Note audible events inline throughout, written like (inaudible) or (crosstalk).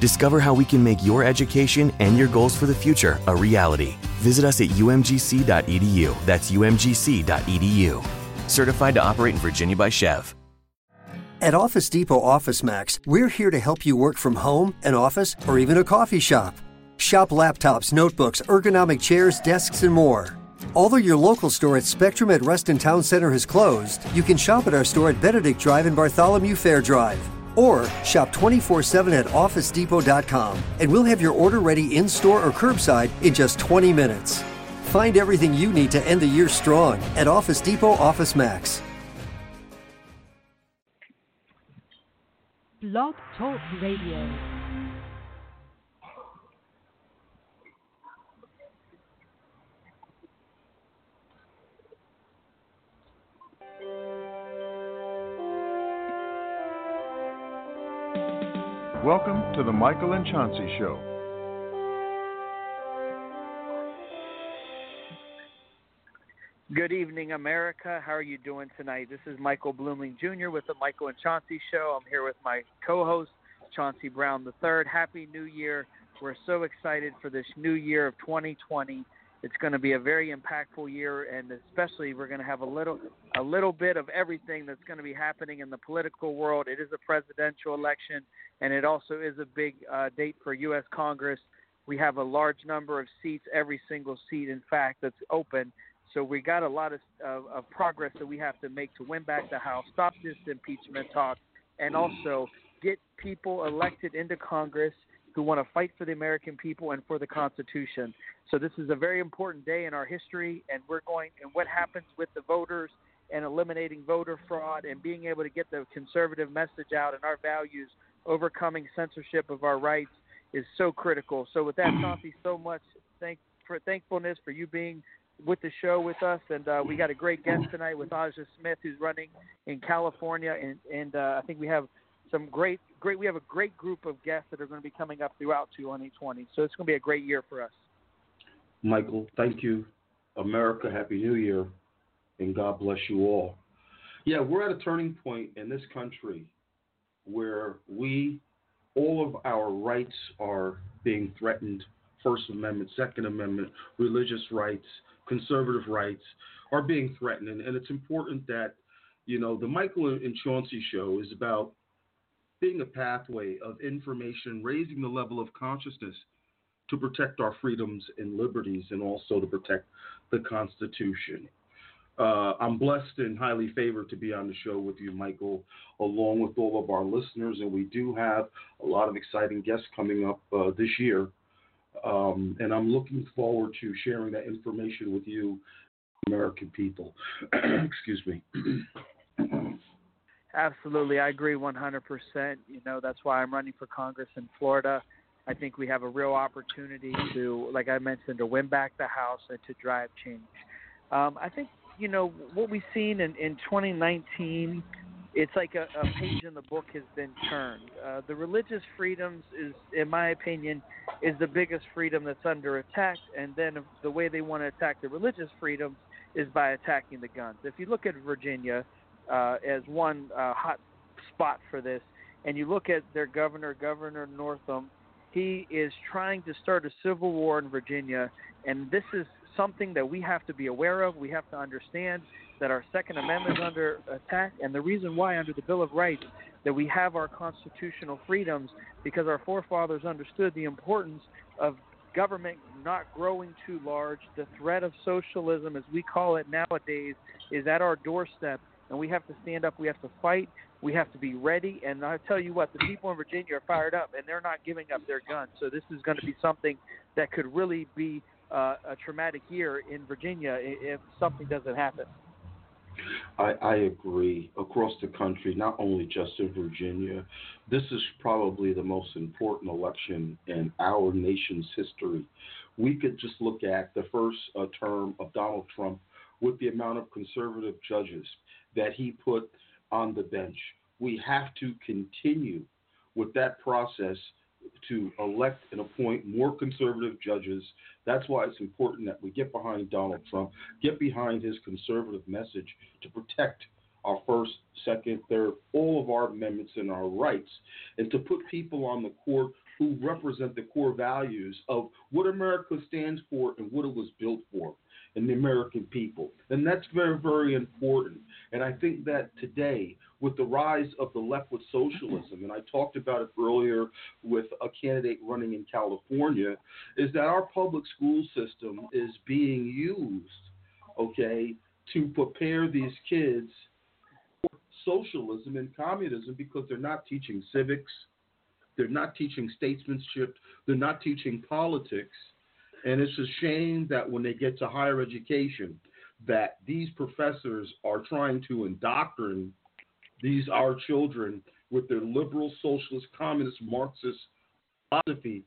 Discover how we can make your education and your goals for the future a reality. Visit us at umgc.edu. That's umgc.edu. Certified to operate in Virginia by SCHEV. At Office Depot Office Max, we're here to help you work from home, an office, or even a coffee shop. Shop laptops, notebooks, ergonomic chairs, desks, and more. Although your local store at Spectrum at Reston Town Center has closed, you can shop at our store at Benedict Drive and Bartholomew Fair Drive. Or shop 24 7 at OfficeDepot.com and we'll have your order ready in store or curbside in just 20 minutes. Find everything you need to end the year strong at Office Depot Office Max. Blog Talk Radio. Welcome to the Michael and Chauncey Show. Good evening, America. How are you doing tonight? This is Michael Bluemling Jr. with the Michael and Chauncey Show. I'm here with my co host, Chauncey Brown III. Happy New Year. We're so excited for this new year of 2020. It's going to be a very impactful year, and especially we're going to have a little, a little bit of everything that's going to be happening in the political world. It is a presidential election, and it also is a big uh, date for U.S. Congress. We have a large number of seats, every single seat, in fact, that's open. So we got a lot of, of, of progress that we have to make to win back the House, stop this impeachment talk, and also get people elected into Congress who want to fight for the American people and for the Constitution. So this is a very important day in our history, and we're going and what happens with the voters and eliminating voter fraud and being able to get the conservative message out and our values, overcoming censorship of our rights is so critical. So with that, Chauncey, so much thank for thankfulness for you being with the show with us, and uh, we got a great guest tonight with Aja Smith, who's running in California, and and uh, I think we have some great great we have a great group of guests that are going to be coming up throughout 2020. So it's going to be a great year for us. Michael, thank you. America, Happy New Year, and God bless you all. Yeah, we're at a turning point in this country where we, all of our rights are being threatened First Amendment, Second Amendment, religious rights, conservative rights are being threatened. And, it's important that, you know, the Michael and Chauncey show is about being a pathway of information, raising the level of consciousness to protect our freedoms and liberties and also to protect the Constitution. Uh, I'm blessed and highly favored to be on the show with you, Michael, along with all of our listeners. And we do have a lot of exciting guests coming up uh, this year. Um, and I'm looking forward to sharing that information with you, American people. (clears throat) Excuse me. (clears throat) Absolutely, I agree 100%. You know, that's why I'm running for Congress in Florida. I think we have a real opportunity to, like I mentioned, to win back the House and to drive change. Um, I think, you know, what we've seen in, in 2019, it's like a, a page in the book has been turned. Uh, the religious freedoms is, in my opinion, is the biggest freedom that's under attack. And then the way they want to attack the religious freedoms is by attacking the guns. If you look at Virginia uh, as one uh, hot spot for this, and you look at their governor, Governor Northam, he is trying to start a civil war in Virginia, and this is something that we have to be aware of. We have to understand that our Second Amendment is under attack, and the reason why, under the Bill of Rights, that we have our constitutional freedoms because our forefathers understood the importance of government not growing too large. The threat of socialism, as we call it nowadays, is at our doorstep, and we have to stand up. We have to fight. We have to be ready. And I tell you what, the people in Virginia are fired up, and they're not giving up their guns. So this is going to be something that could really be uh, a traumatic year in Virginia if something doesn't happen. I, I agree. Across the country, not only just in Virginia, this is probably the most important election in our nation's history. We could just look at the first uh, term of Donald Trump with the amount of conservative judges that he put on the bench. We have to continue with that process to elect and appoint more conservative judges. That's why it's important that we get behind Donald Trump, get behind his conservative message to protect our first, second, third, all of our amendments and our rights, and to put people on the court who represent the core values of what America stands for and what it was built for and the American people. And that's very, very important. And I think that today, with the rise of the left with socialism, and I talked about it earlier with a candidate running in California, is that our public school system is being used, okay, to prepare these kids for socialism and communism because they're not teaching civics, they're not teaching statesmanship, they're not teaching politics. And it's a shame that when they get to higher education, that these professors are trying to indoctrinate these our children with their liberal, socialist, communist, Marxist philosophy,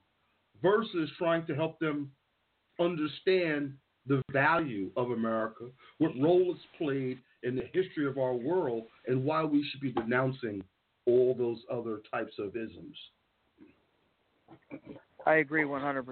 versus trying to help them understand the value of America, what role it's played in the history of our world, and why we should be denouncing all those other types of isms. I agree 100%.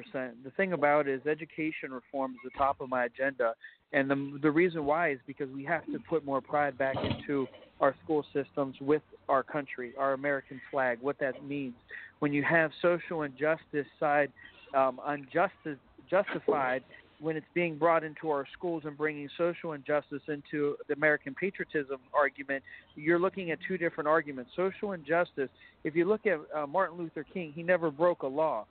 The thing about it is education reform is the top of my agenda, and the the reason why is because we have to put more pride back into our school systems with our country, our American flag, what that means. When you have social injustice side um, unjustice justified when it's being brought into our schools and bringing social injustice into the American patriotism argument, you're looking at two different arguments. Social injustice, if you look at uh, Martin Luther King, he never broke a law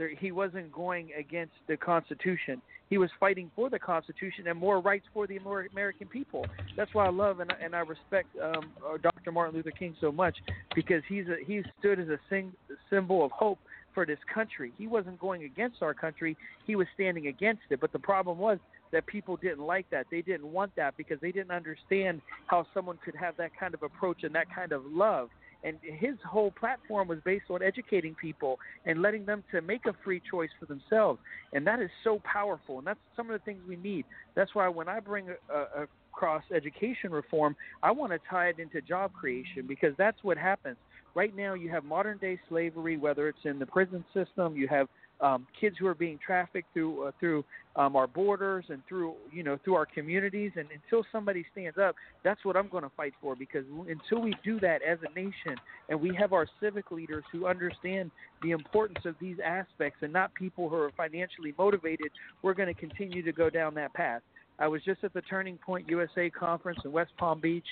there, he wasn't going against the Constitution. He was fighting for the Constitution and more rights for the American people. That's why I love and, and I respect um, uh, Dr. Martin Luther King so much because he's a, he stood as a sing, symbol of hope for this country. He wasn't going against our country; he was standing against it. But the problem was that people didn't like that. They didn't want that because they didn't understand how someone could have that kind of approach and that kind of love and his whole platform was based on educating people and letting them to make a free choice for themselves. And that is so powerful. And that's some of the things we need. That's why when i bring a, a across education reform i want to tie it into job creation because that's what happens. Right now you have modern day slavery whether it's in the prison system you have um, kids who are being trafficked through uh, through um, our borders and through you know through our communities. And until somebody stands up, that's what I'm going to fight for. Because until we do that as a nation, and we have our civic leaders who understand the importance of these aspects, and not people who are financially motivated, we're going to continue to go down that path. I was just at the Turning Point USA conference in West Palm Beach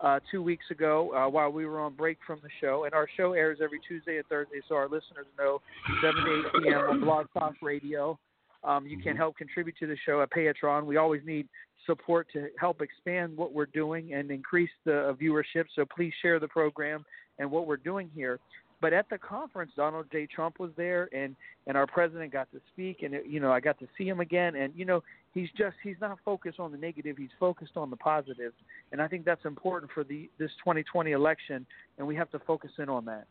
uh, two weeks ago uh, while we were on break from the show. And our show airs every Tuesday and Thursday, so our listeners know 7 to 8 p.m. on Blog Talk Radio. Um, you can mm-hmm. help contribute to the show at Patreon. We always need support to help expand what we're doing and increase the uh, viewership. So please share the program and what we're doing here. But at the conference, Donald J. Trump was there, and and our president got to speak, and you know I got to see him again, and you know he's just he's not focused on the negative, he's focused on the positive, and I think that's important for the this 2020 election, and we have to focus in on that.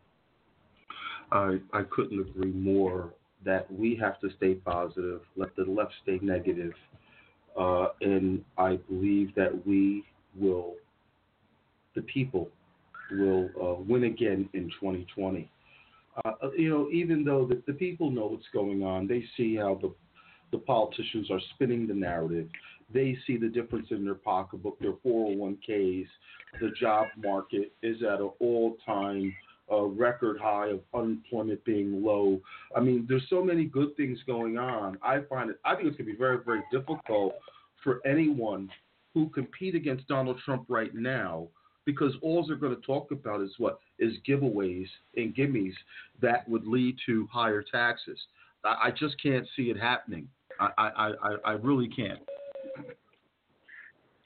I I couldn't agree more that we have to stay positive, let the left stay negative, uh, and I believe that we will, the people will uh, win again in 2020. Uh, you know, even though the, the people know what's going on, they see how the the politicians are spinning the narrative. They see the difference in their pocketbook, their 401ks. The job market is at an all-time uh, record high of unemployment being low. I mean, there's so many good things going on. I find it. I think it's going to be very, very difficult for anyone who compete against Donald Trump right now because all they're going to talk about is what is giveaways and gimmies that would lead to higher taxes. I, just can't see it happening. I, I, I, I really can't.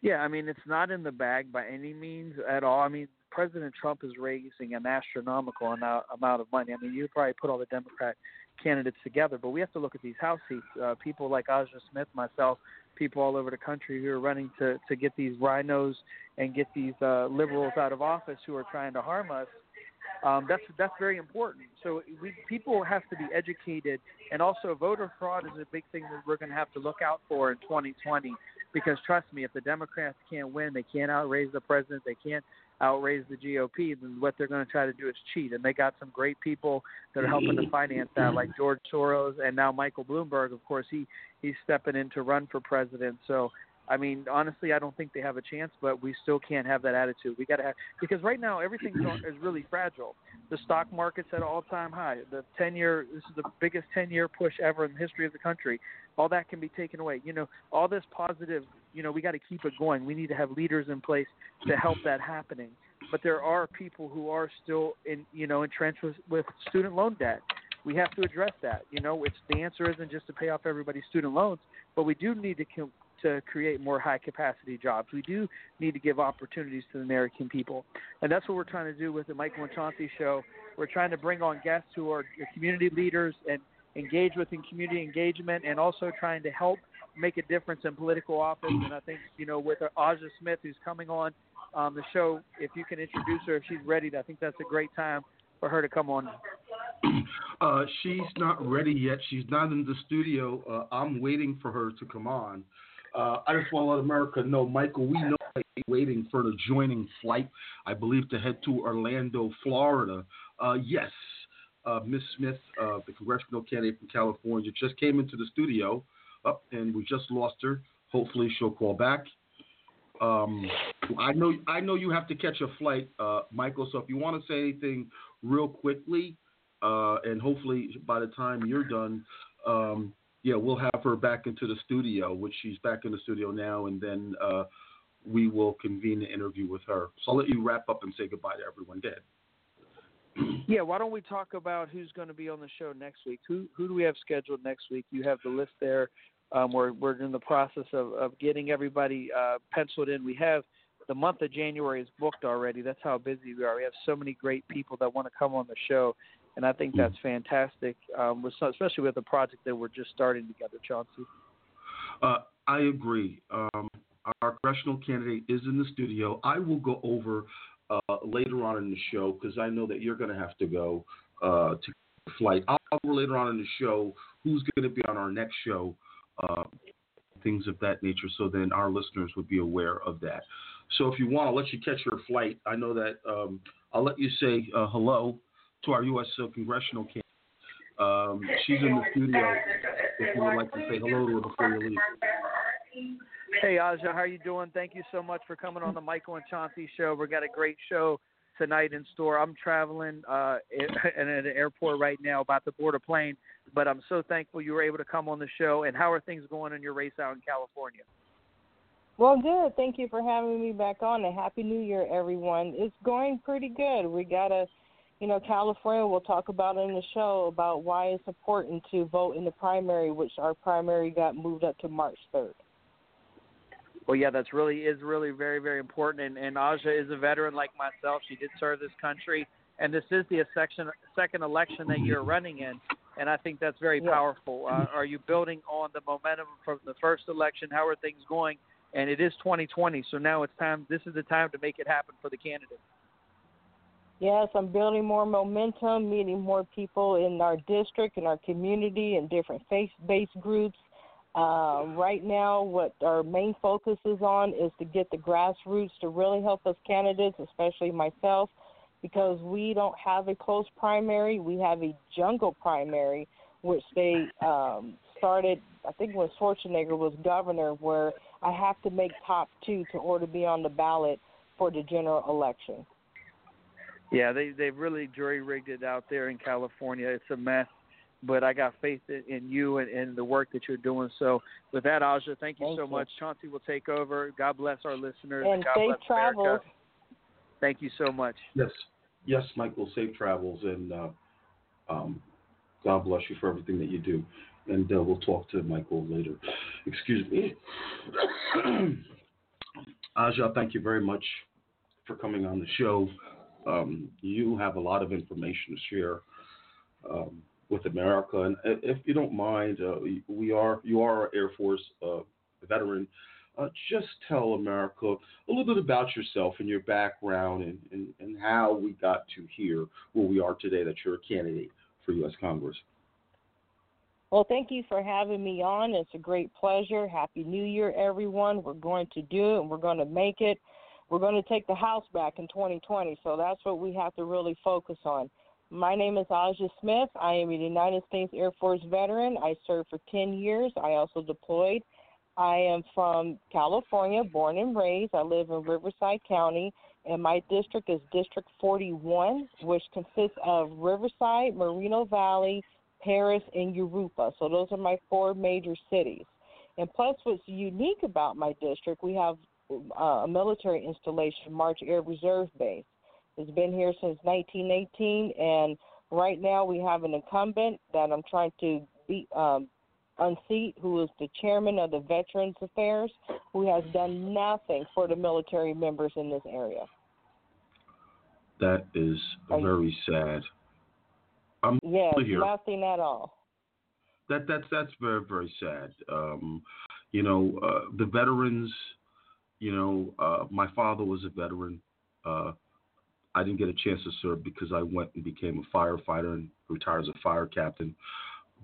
Yeah, I mean it's not in the bag by any means at all. I mean President Trump is raising an astronomical amount of money. I mean you probably put all the Democrat candidates together, but we have to look at these House seats. Uh, people like Aja Smith, myself, people all over the country who are running to to get these RINOs and get these uh, liberals out of office who are trying to harm us. Um, that's that's very important. So we people have to be educated, and also voter fraud is a big thing that we're going to have to look out for in 2020. Because trust me, if the Democrats can't win, they can't outraise the president, they can't outraise the GOP, then what they're going to try to do is cheat. And they got some great people that are helping to finance that, like George Soros and now Michael Bloomberg. Of course, he he's stepping in to run for president. So I mean, honestly, I don't think they have a chance, but we still can't have that attitude. We got to have because right now everything is really fragile. The stock market's at all time high. The ten year this is the biggest ten year push ever in the history of the country. All that can be taken away. You know, all this positive. You know, we got to keep it going. We need to have leaders in place to help that happening. But there are people who are still in, you know, entrenched with, with student loan debt we have to address that. You know, it's the answer isn't just to pay off everybody's student loans, but we do need to to create more high capacity jobs. We do need to give opportunities to the American people. And that's what we're trying to do with the Michael Chauncey show. We're trying to bring on guests who are community leaders and engage with in community engagement and also trying to help make a difference in political office. And I think, you know, with Aja Smith who's coming on um, the show, if you can introduce her if she's ready, I think that's a great time for her to come on. (clears throat) Uh, she's not ready yet. She's not in the studio. Uh, I'm waiting for her to come on. Uh, I just want to let America know, Michael, we know that you're waiting for the joining flight, I believe, to head to Orlando, Florida. Uh, yes, uh, Miss Smith, uh, the congressional candidate from California, just came into the studio, up, and we just lost her. Hopefully, she'll call back. Um, I know, I know you have to catch a flight, uh, Michael. So if you want to say anything real quickly, uh, and hopefully by the time you're done, um, yeah, we'll have her back into the studio, which she's back in the studio now, and then uh, we will convene the interview with her. So I'll let you wrap up and say goodbye to everyone. Dead. (clears throat) yeah, why don't we talk about who's going to be on the show next week? Who who do we have scheduled next week? You have the list there. Um, we're we're in the process of, of getting everybody uh, penciled in. We have the month of January is booked already. That's how busy we are. We have so many great people that want to come on the show and I think that's fantastic, um, with, especially with a project that we're just starting together, Chauncey. Uh, I agree. Um, our congressional candidate is in the studio. I will go over uh, later on in the show because I know that you're going to have to go uh, to flight. I'll go later on in the show who's going to be on our next show, uh, things of that nature, so then our listeners would be aware of that. So if you want, I'll let you catch your flight. I know that um, I'll let you say uh, hello to our U.S. Uh, congressional candidate. Um, she's in the studio. If you would like to say hello to her before you leave. Hey, Aja, how are you doing? Thank you so much for coming on the Michael and Chauncey show. We got a great show tonight in store. I'm traveling uh, (laughs) at an airport right now, about to board a plane, but I'm so thankful you were able to come on the show. And how are things going in your race out in California? Well, good. Thank you for having me back on. And happy New Year, everyone. It's going pretty good. We got a you know, California, we'll talk about in the show about why it's important to vote in the primary, which our primary got moved up to March 3rd. Well, yeah, that's really is really very very important. And, and Aja is a veteran like myself. She did serve this country, and this is the section, second election that you're running in. And I think that's very yeah. powerful. Uh, are you building on the momentum from the first election? How are things going? And it is 2020, so now it's time. This is the time to make it happen for the candidate. Yes, I'm building more momentum, meeting more people in our district, in our community, in different faith based groups. Uh, right now, what our main focus is on is to get the grassroots to really help us candidates, especially myself, because we don't have a close primary. We have a jungle primary, which they um, started, I think, when Schwarzenegger was governor, where I have to make top two to order to be on the ballot for the general election. Yeah, they they've really jury rigged it out there in California. It's a mess, but I got faith in you and, and the work that you're doing. So with that, Aja, thank you thank so you. much. Chauncey will take over. God bless our listeners. And God safe bless travels. America. Thank you so much. Yes, yes, Michael. Safe travels, and uh, um, God bless you for everything that you do. And uh, we'll talk to Michael later. Excuse me. (clears throat) Aja, thank you very much for coming on the show. Um, you have a lot of information to share um, with America, and if you don't mind, uh, we are you are an Air Force uh, veteran. Uh, just tell America a little bit about yourself and your background and, and, and how we got to here where we are today that you're a candidate for U.S. Congress. Well, thank you for having me on. It's a great pleasure. Happy New Year, everyone. We're going to do it and we're going to make it. We're going to take the House back in 2020, so that's what we have to really focus on. My name is Aja Smith. I am a United States Air Force veteran. I served for 10 years. I also deployed. I am from California, born and raised. I live in Riverside County, and my district is District 41, which consists of Riverside, Moreno Valley, Perris, and Jurupa. So those are my four major cities. And plus, what's unique about my district, we have uh, a military installation, March Air Reserve Base. It's been here since 1918, and right now we have an incumbent that I'm trying to be, um, unseat, who is the chairman of the Veterans Affairs, who has done nothing for the military members in this area. That is very sad. I'm yes, here. nothing at all. That that's that's very very sad. Um, you know, uh, the veterans. You know, uh, my father was a veteran. Uh, I didn't get a chance to serve because I went and became a firefighter and retired as a fire captain.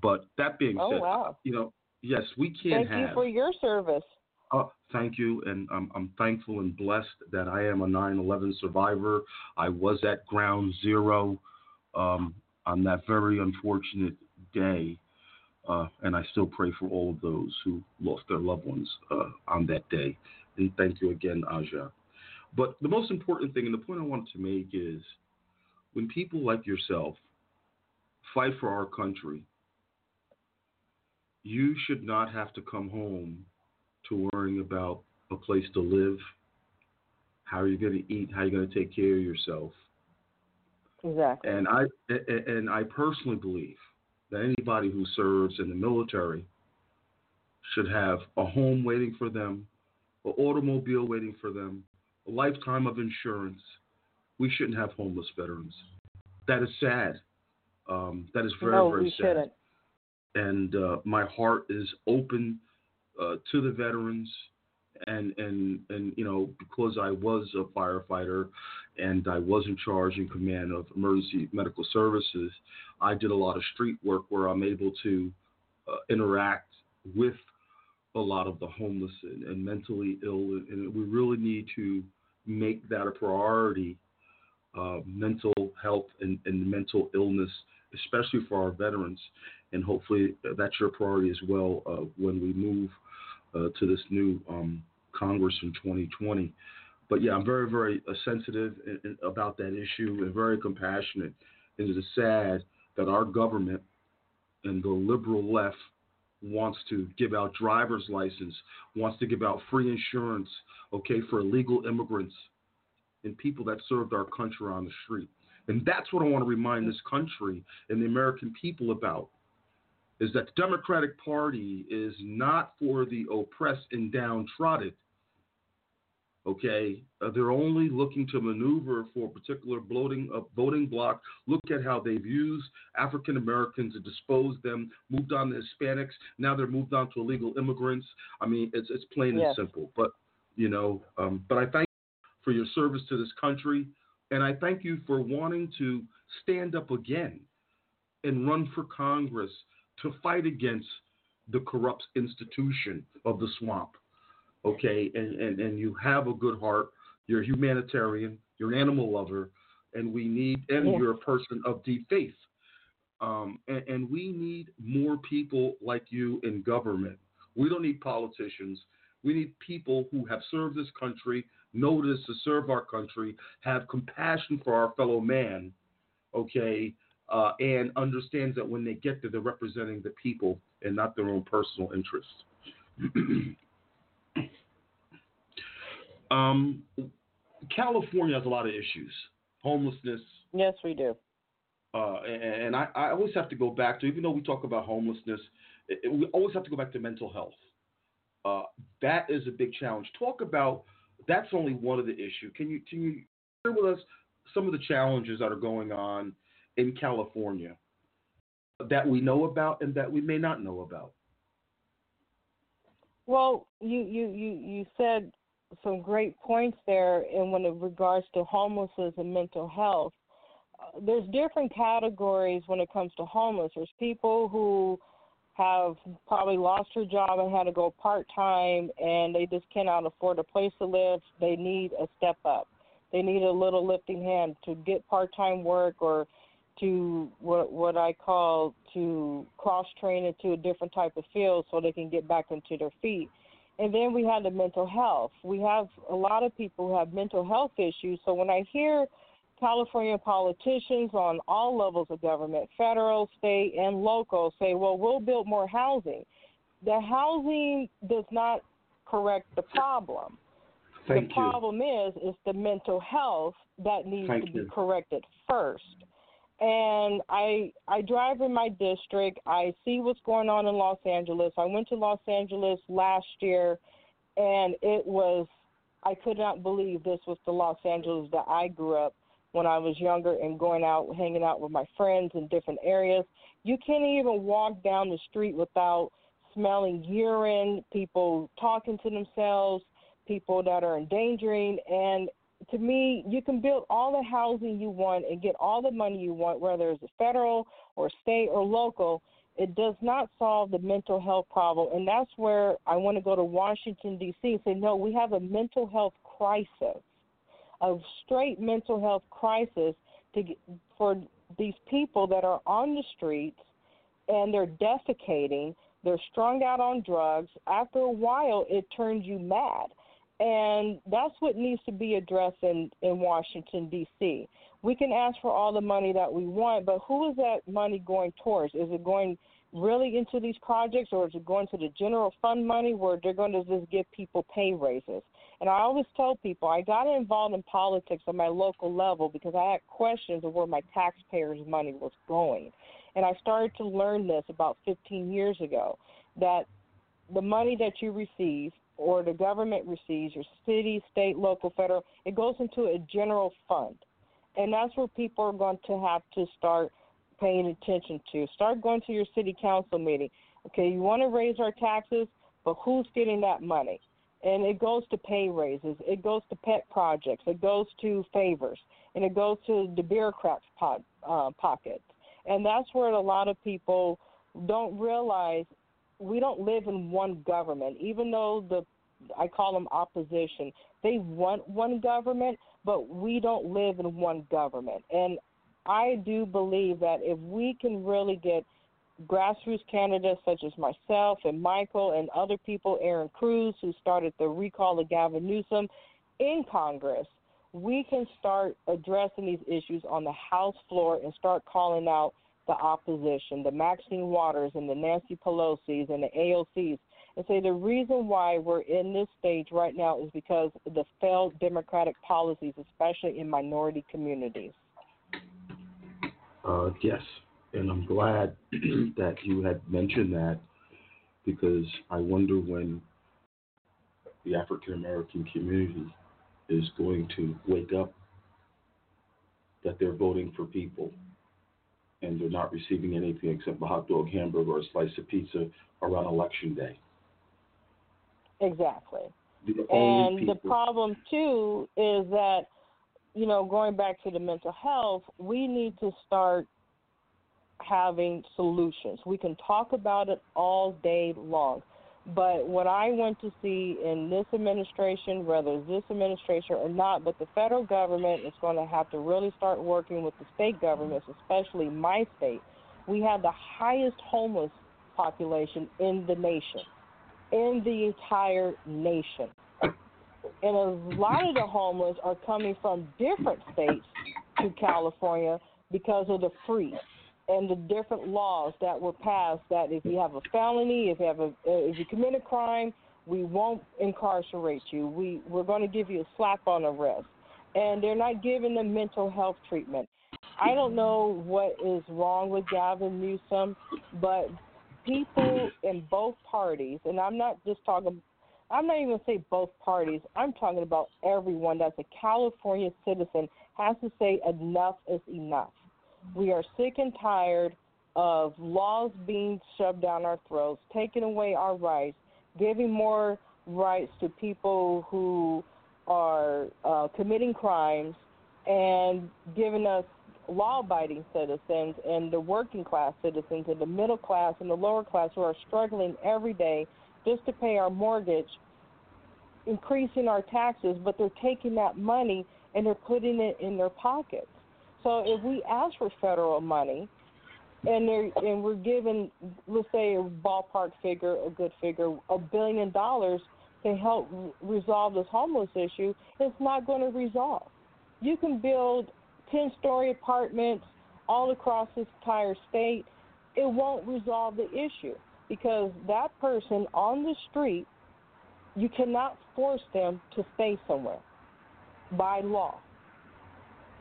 But that being oh, said, wow. you know, yes, we can't thank have. Thank you for your service. Oh, thank you, and I'm, I'm thankful and blessed that I am a 9/11 survivor. I was at ground zero um, on that very unfortunate day, uh, and I still pray for all of those who lost their loved ones uh, on that day. And thank you again, Aja. But the most important thing, and the point I wanted to make is, when people like yourself fight for our country, you should not have to come home to worrying about a place to live, how are you going to eat, how are you going to take care of yourself. Exactly. And I and I personally believe that anybody who serves in the military should have a home waiting for them, an automobile waiting for them, a lifetime of insurance. We shouldn't have homeless veterans. That is sad. Um, that is very no, very sad. Shouldn't and uh, my heart is open uh, to the veterans. And, and and you know because I was a firefighter and I was in charge and command of emergency medical services, I did a lot of street work where I'm able to uh, interact with a lot of the homeless and, and mentally ill, and we really need to make that a priority. Uh, mental health and, and mental illness, especially for our veterans and hopefully that's your priority as well uh, when we move uh, to this new um, Congress in 2020. But yeah, I'm very, very uh, sensitive in, in, about that issue and very compassionate. And it is sad that our government and the liberal left wants to give out driver's license, wants to give out free insurance, okay, for illegal immigrants and people that served our country on the street. And that's what I want to remind this country and the American people about is that the Democratic Party is not for the oppressed and downtrodden. Okay, uh, they're only looking to maneuver for a particular bloating, uh, voting bloc. Look at how they've used African Americans and disposed them, moved on to Hispanics. Now they're moved on to illegal immigrants. I mean, it's it's plain yes. and simple. But you know, um, but I thank you for your service to this country, and I thank you for wanting to stand up again and run for Congress to fight against the corrupt institution of the swamp. Okay, and, and, and you have a good heart, you're a humanitarian, you're an animal lover, and we need, and yeah. you're a person of deep faith. Um, and, and we need more people like you in government. We don't need politicians. We need people who have served this country, know this to serve our country, have compassion for our fellow man, okay, uh, and understands that when they get there, they're representing the people and not their own personal interests. (clears throat) um, California has a lot of issues homelessness. Yes, we do. Uh, and, and I, I, always have to go back to, even though we talk about homelessness, it, it, we always have to go back to mental health. Uh, that is a big challenge. Talk about that's only one of the issues. Can you can you share with us some of the challenges that are going on in California that we know about and that we may not know about? Well, you you you you said some great points there, in when it regards to homelessness and mental health. Uh, there's different categories when it comes to homeless. There's people who have probably lost their job and had to go part time, and they just cannot afford a place to live. They need a step up. They need a little lifting hand to get part time work or to what what I call to cross train into a different type of field so they can get back into their feet. And then we have the mental health. We have a lot of people who have mental health issues. So when I hear California politicians on all levels of government, federal, state, and local, say, well, we'll build more housing. The housing does not correct the problem. Thank the problem is is the mental health that needs Thank to you. be corrected first. And I I drive in my district. I see what's going on in Los Angeles. I went to Los Angeles last year, and it was I could not believe this was the Los Angeles that I grew up when I was younger and going out hanging out with my friends in different areas. You can't even walk down the street without smelling urine, people talking to themselves, people that are endangering and to me, you can build all the housing you want and get all the money you want, whether it's federal or state or local. It does not solve the mental health problem. And that's where I want to go to Washington, D.C. and say, no, we have a mental health crisis, a straight mental health crisis to get, for these people that are on the streets and they're defecating, they're strung out on drugs. After a while, it turns you mad and that's what needs to be addressed in, in Washington, D.C. We can ask for all the money that we want, but who is that money going towards? Is it going really into these projects or is it going to the general fund money where they're going to just give people pay raises? And I always tell people I got involved in politics on my local level because I had questions of where my taxpayers' money was going. And I started to learn this about 15 years ago that the money that you receive or the government receives, your city, state, local, federal, it goes into a general fund. And that's where people are going to have to start paying attention to. Start going to your city council meeting. Okay, you want to raise our taxes, but who's getting that money? And it goes to pay raises, it goes to pet projects, it goes to favors, and it goes to the bureaucrats' pot, uh, pockets. And that's where a lot of people don't realize we don't live in one government, even though the I call them opposition. They want one government, but we don't live in one government. And I do believe that if we can really get grassroots candidates such as myself and Michael and other people, Erin Cruz, who started the recall of Gavin Newsom in Congress, we can start addressing these issues on the House floor and start calling out the opposition, the Maxine Waters and the Nancy Pelosi's and the AOCs, and say the reason why we're in this stage right now is because the failed democratic policies, especially in minority communities. Uh, yes, and I'm glad (clears throat) that you had mentioned that because I wonder when the African American community is going to wake up that they're voting for people and they're not receiving anything except a hot dog, hamburger, or a slice of pizza around election day. Exactly. The And people, the problem too is that, you know, going back to the mental health, we need to start having solutions. We can talk about it all day long. But what I want to see in this administration, whether it's this administration or not, but the federal government is going to have to really start working with the state governments, especially my state. We have the highest homeless population in the nation, in the entire nation. And a lot of the homeless are coming from different states to California because of the freeze and the different laws that were passed that if you have a felony, if you have a uh, if you commit a crime, we won't incarcerate you. We we're going to give you a slap on the wrist, and they're not giving them mental health treatment. I don't know what is wrong with Gavin Newsom, but people in both parties, and I'm not just talking I'm not even say both parties. I'm talking about everyone that's a California citizen has to say enough is enough. We are sick and tired of laws being shoved down our throats, taking away our rights, giving more rights to people who are uh, committing crimes, and giving us law abiding citizens and the working class citizens and the middle class and the lower class who are struggling every day just to pay our mortgage, increasing our taxes, but they're taking that money and they're putting it in their pockets. So if we ask for federal money, and they're and we're given let's say a ballpark figure, a good figure, a billion dollars to help resolve this homeless issue, it's not going to resolve. You can build 10 story apartments all across this entire state. It won't resolve the issue because that person on the street, you cannot force them to stay somewhere by law.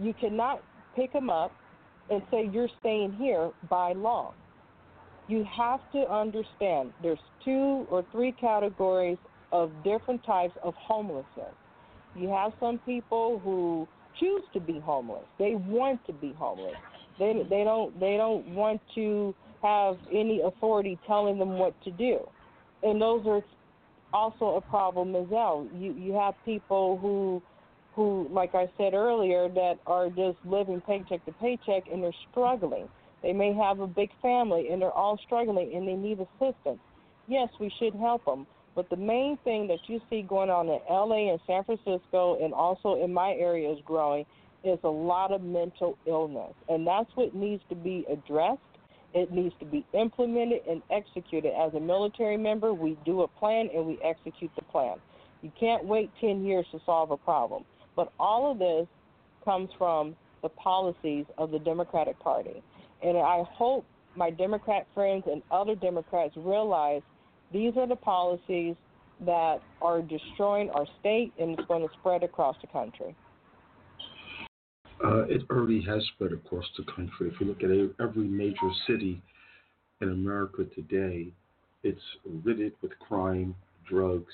You cannot pick them up and say you're staying here by law. You have to understand there's two or three categories of different types of homelessness. You have some people who choose to be homeless. They want to be homeless. They they don't they don't want to have any authority telling them what to do. And those are also a problem as well. You you have people who who, like I said earlier, that are just living paycheck to paycheck and they're struggling. They may have a big family and they're all struggling and they need assistance. Yes, we should help them. But the main thing that you see going on in LA and San Francisco and also in my area is growing is a lot of mental illness. And that's what needs to be addressed. It needs to be implemented and executed. As a military member, we do a plan and we execute the plan. You can't wait 10 years to solve a problem. But all of this comes from the policies of the Democratic Party. And I hope my Democrat friends and other Democrats realize these are the policies that are destroying our state and it's going to spread across the country. Uh, it already has spread across the country. If you look at every major city in America today, it's riddled with crime, drugs,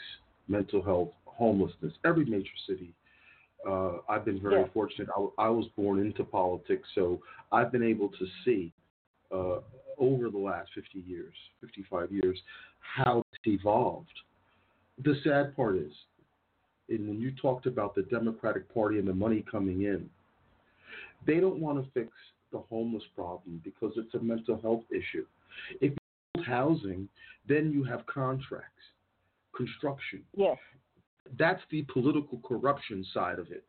mental health, homelessness. Every major city uh, I've been very fortunate. I, I, was born into politics, so I've been able to see uh, over the last 50 years, 55 years, how it's evolved. The sad part is, and when you talked about the Democratic Party and the money coming in, they don't want to fix the homeless problem because it's a mental health issue. If you build housing, then you have contracts, construction. Yes that's the political corruption side of it.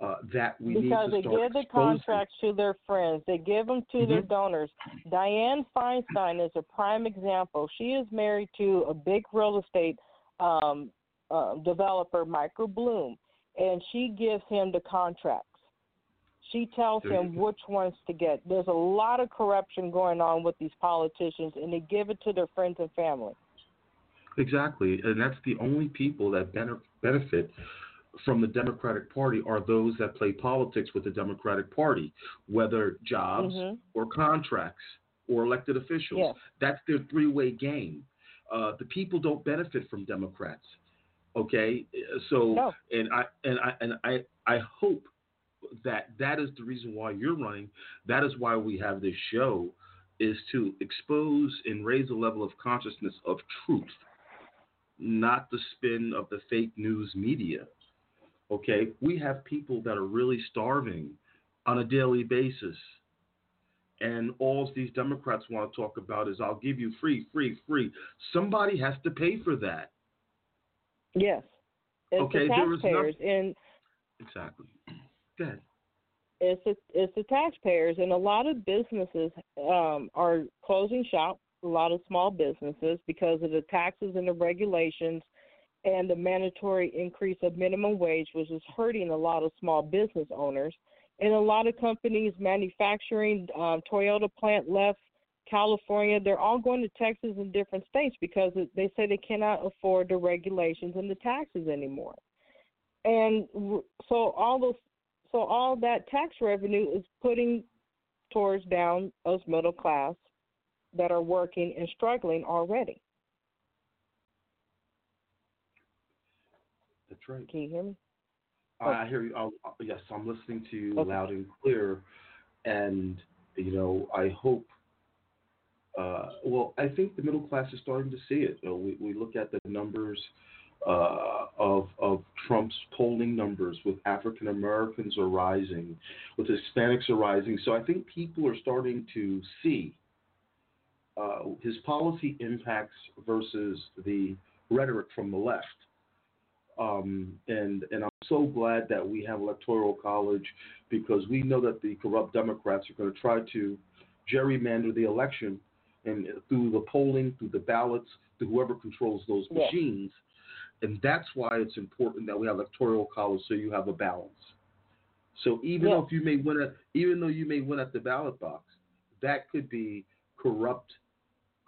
Uh, that we because they give the contracts to their friends, they give them to mm-hmm. their donors. Dianne Feinstein is a prime example. She is married to a big real estate um, uh, developer, Michael Bloom, and she gives him the contracts. She tells him which ones to get. There's a lot of corruption going on with these politicians, and they give it to their friends and family. Exactly, and that's the only people that benefit from the Democratic Party are those that play politics with the Democratic Party, whether jobs mm-hmm. or contracts or elected officials. Yes. That's their three-way game. Uh, the people don't benefit from Democrats. Okay, so no. and I and I and I I hope that that is the reason why you're running. That is why we have this show, is to expose and raise the level of consciousness of truth not the spin of the fake news media. Okay, we have people that are really starving on a daily basis. And all these Democrats want to talk about is I'll give you free, free, free. Somebody has to pay for that. Yes. It's okay, the taxpayers and exactly. (clears throat) Good. It's the, it's the taxpayers and a lot of businesses um, are closing shop a lot of small businesses because of the taxes and the regulations and the mandatory increase of minimum wage, which is hurting a lot of small business owners. And a lot of companies manufacturing, um, Toyota plant left California. They're all going to Texas and different states because they say they cannot afford the regulations and the taxes anymore. And so all those, so all that tax revenue is putting towards down us middle class that are working and struggling already. That's right. Can you hear me? I hear you. Oh, yes, I'm listening to you Okay. loud and clear, and you know, I hope. Uh, well, I think the middle class is starting to see it. You know, we we look at the numbers uh, of of Trump's polling numbers with African Americans are rising, with Hispanics are rising. So I think people are starting to see uh, his policy impacts versus the rhetoric from the left. Um, and and I'm so glad that we have electoral college because we know that the corrupt Democrats are going to try to gerrymander the election and through the polling, through the ballots, to whoever controls those Yeah. machines. And that's why it's important that we have electoral college so you have a balance. So even Yeah. though if you may win at even though you may win at the ballot box, that could be corrupt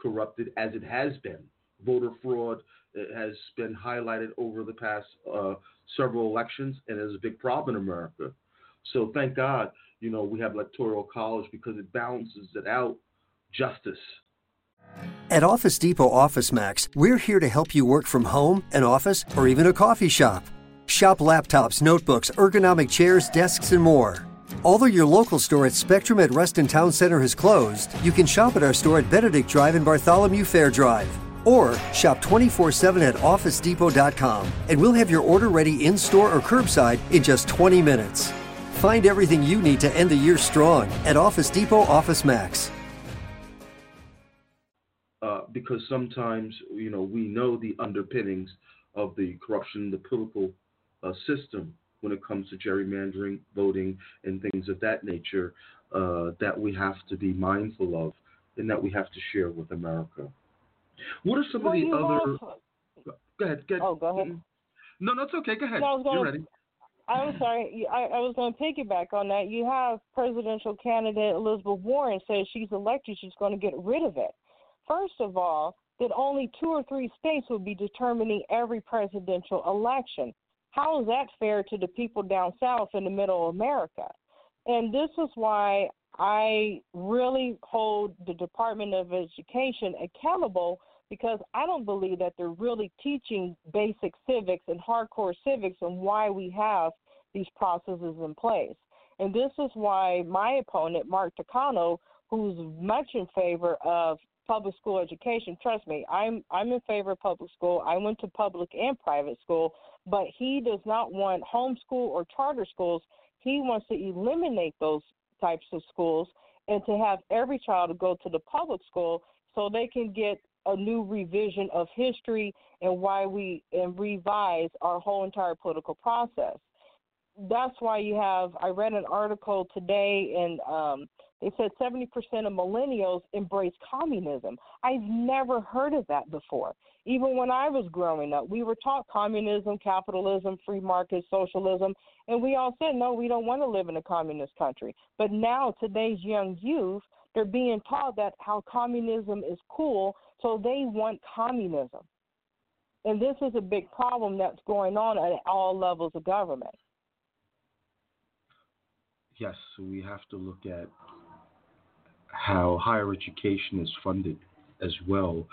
corrupted as it has been. Voter fraud uh, has been highlighted over the past uh, several elections and is a big problem in America. So thank God, you know, we have electoral college because it balances it out justice. At Office Depot Office Max, we're here to help you work from home, an office, or even a coffee shop. Shop laptops, notebooks, ergonomic chairs, desks, and more. Although your local store at Spectrum at Reston Town Center has closed, you can shop at our store at Benedict Drive and Bartholomew Fair Drive. Or shop 24 7 at OfficeDepot.com and we'll have your order ready in store or curbside in just 20 minutes. Find everything you need to end the year strong at Office Depot Office Max. uh, because sometimes you know we know the underpinnings of the corruption, the political uh, system when it comes to gerrymandering, voting, and things of that nature uh, that we have to be mindful of and that we have to share with America. What are some Well, of the other? have- Go ahead. Go ahead. Oh, go ahead. No, no, it's okay. Go ahead. No, I was gonna- You're ready. I'm sorry. I, I was going to piggyback on that. You have presidential candidate Elizabeth Warren says she's elected, she's going to get rid of it. First of all, that only two or three states would be determining every presidential election. How is that fair to the people down south in the middle of America? And this is why I really hold the Department of Education accountable because I don't believe that they're really teaching basic civics and hardcore civics and why we have these processes in place. And this is why my opponent, Mark Takano, who's much in favor of public school education, trust me, I'm I'm in favor of public school. I went to public and private school, but he does not want homeschool or charter schools. He wants to eliminate those types of schools and to have every child go to the public school so they can get a new revision of history and why we and revise our whole entire political process. That's why you have. I read an article today, and um, they said 70% of millennials embrace communism. I've never heard of that before. Even when I was growing up, we were taught communism, capitalism, free market, socialism, and we all said, no, we don't want to live in a communist country. But now, today's young youth, they're being taught that how communism is cool, so they want communism. And this is a big problem that's going on at all levels of government. Yes, so we have to look at how higher education is funded as well,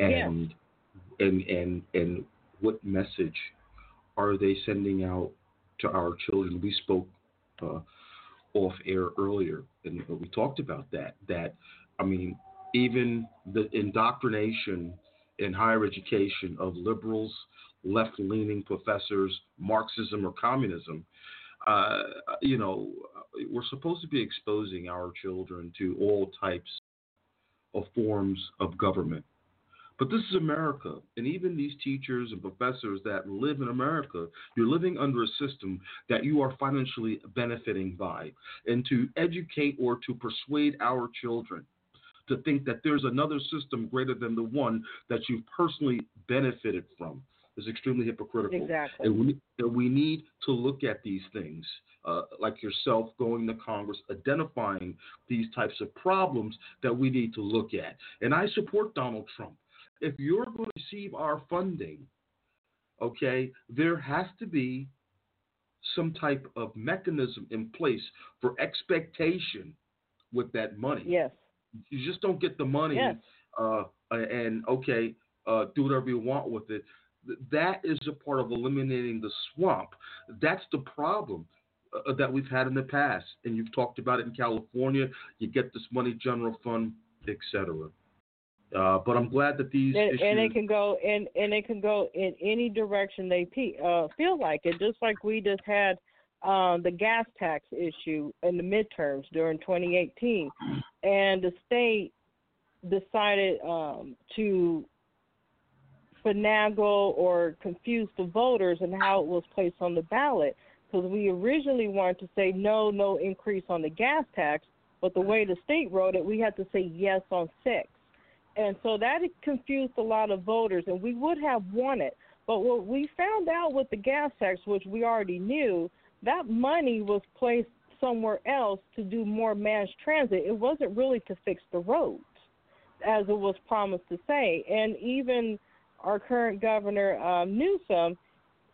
and and and and what message are they sending out to our children? We spoke uh, off air earlier, and we talked about that. That I mean, even the indoctrination in higher education of liberals, left-leaning professors, Marxism or communism. Uh, you know, we're supposed to be exposing our children to all types of forms of government. But this is America, and even these teachers and professors that live in America, you're living under a system that you are financially benefiting by. And to educate or to persuade our children to think that there's another system greater than the one that you've personally benefited from is extremely hypocritical. Exactly. And we, and we need to look at these things, uh, like yourself going to Congress, identifying these types of problems that we need to look at. And I support Donald Trump. If you're going to receive our funding, okay, there has to be some type of mechanism in place for expectation with that money. Yes. You just don't get the money Yes. uh, and okay, uh, do whatever you want with it. that is a part of eliminating the swamp. That's the problem uh, that we've had in the past, and you've talked about it in California. You get this money general fund, etc. Uh, but I'm glad that these and, issues... and it can go and and it can go in any direction they uh, feel like it. Just like we just had um, the gas tax issue in the midterms during 2018, and the state decided um, to finagle or confuse the voters and how it was placed on the ballot. Because we originally wanted to say no, no increase on the gas tax, but the way the state wrote it, we had to say yes on six. And so that confused a lot of voters, and we would have won it. But what we found out with the gas tax, which we already knew, that money was placed somewhere else to do more mass transit. It wasn't really to fix the roads, as it was promised to say. And even our current governor, um, Newsom,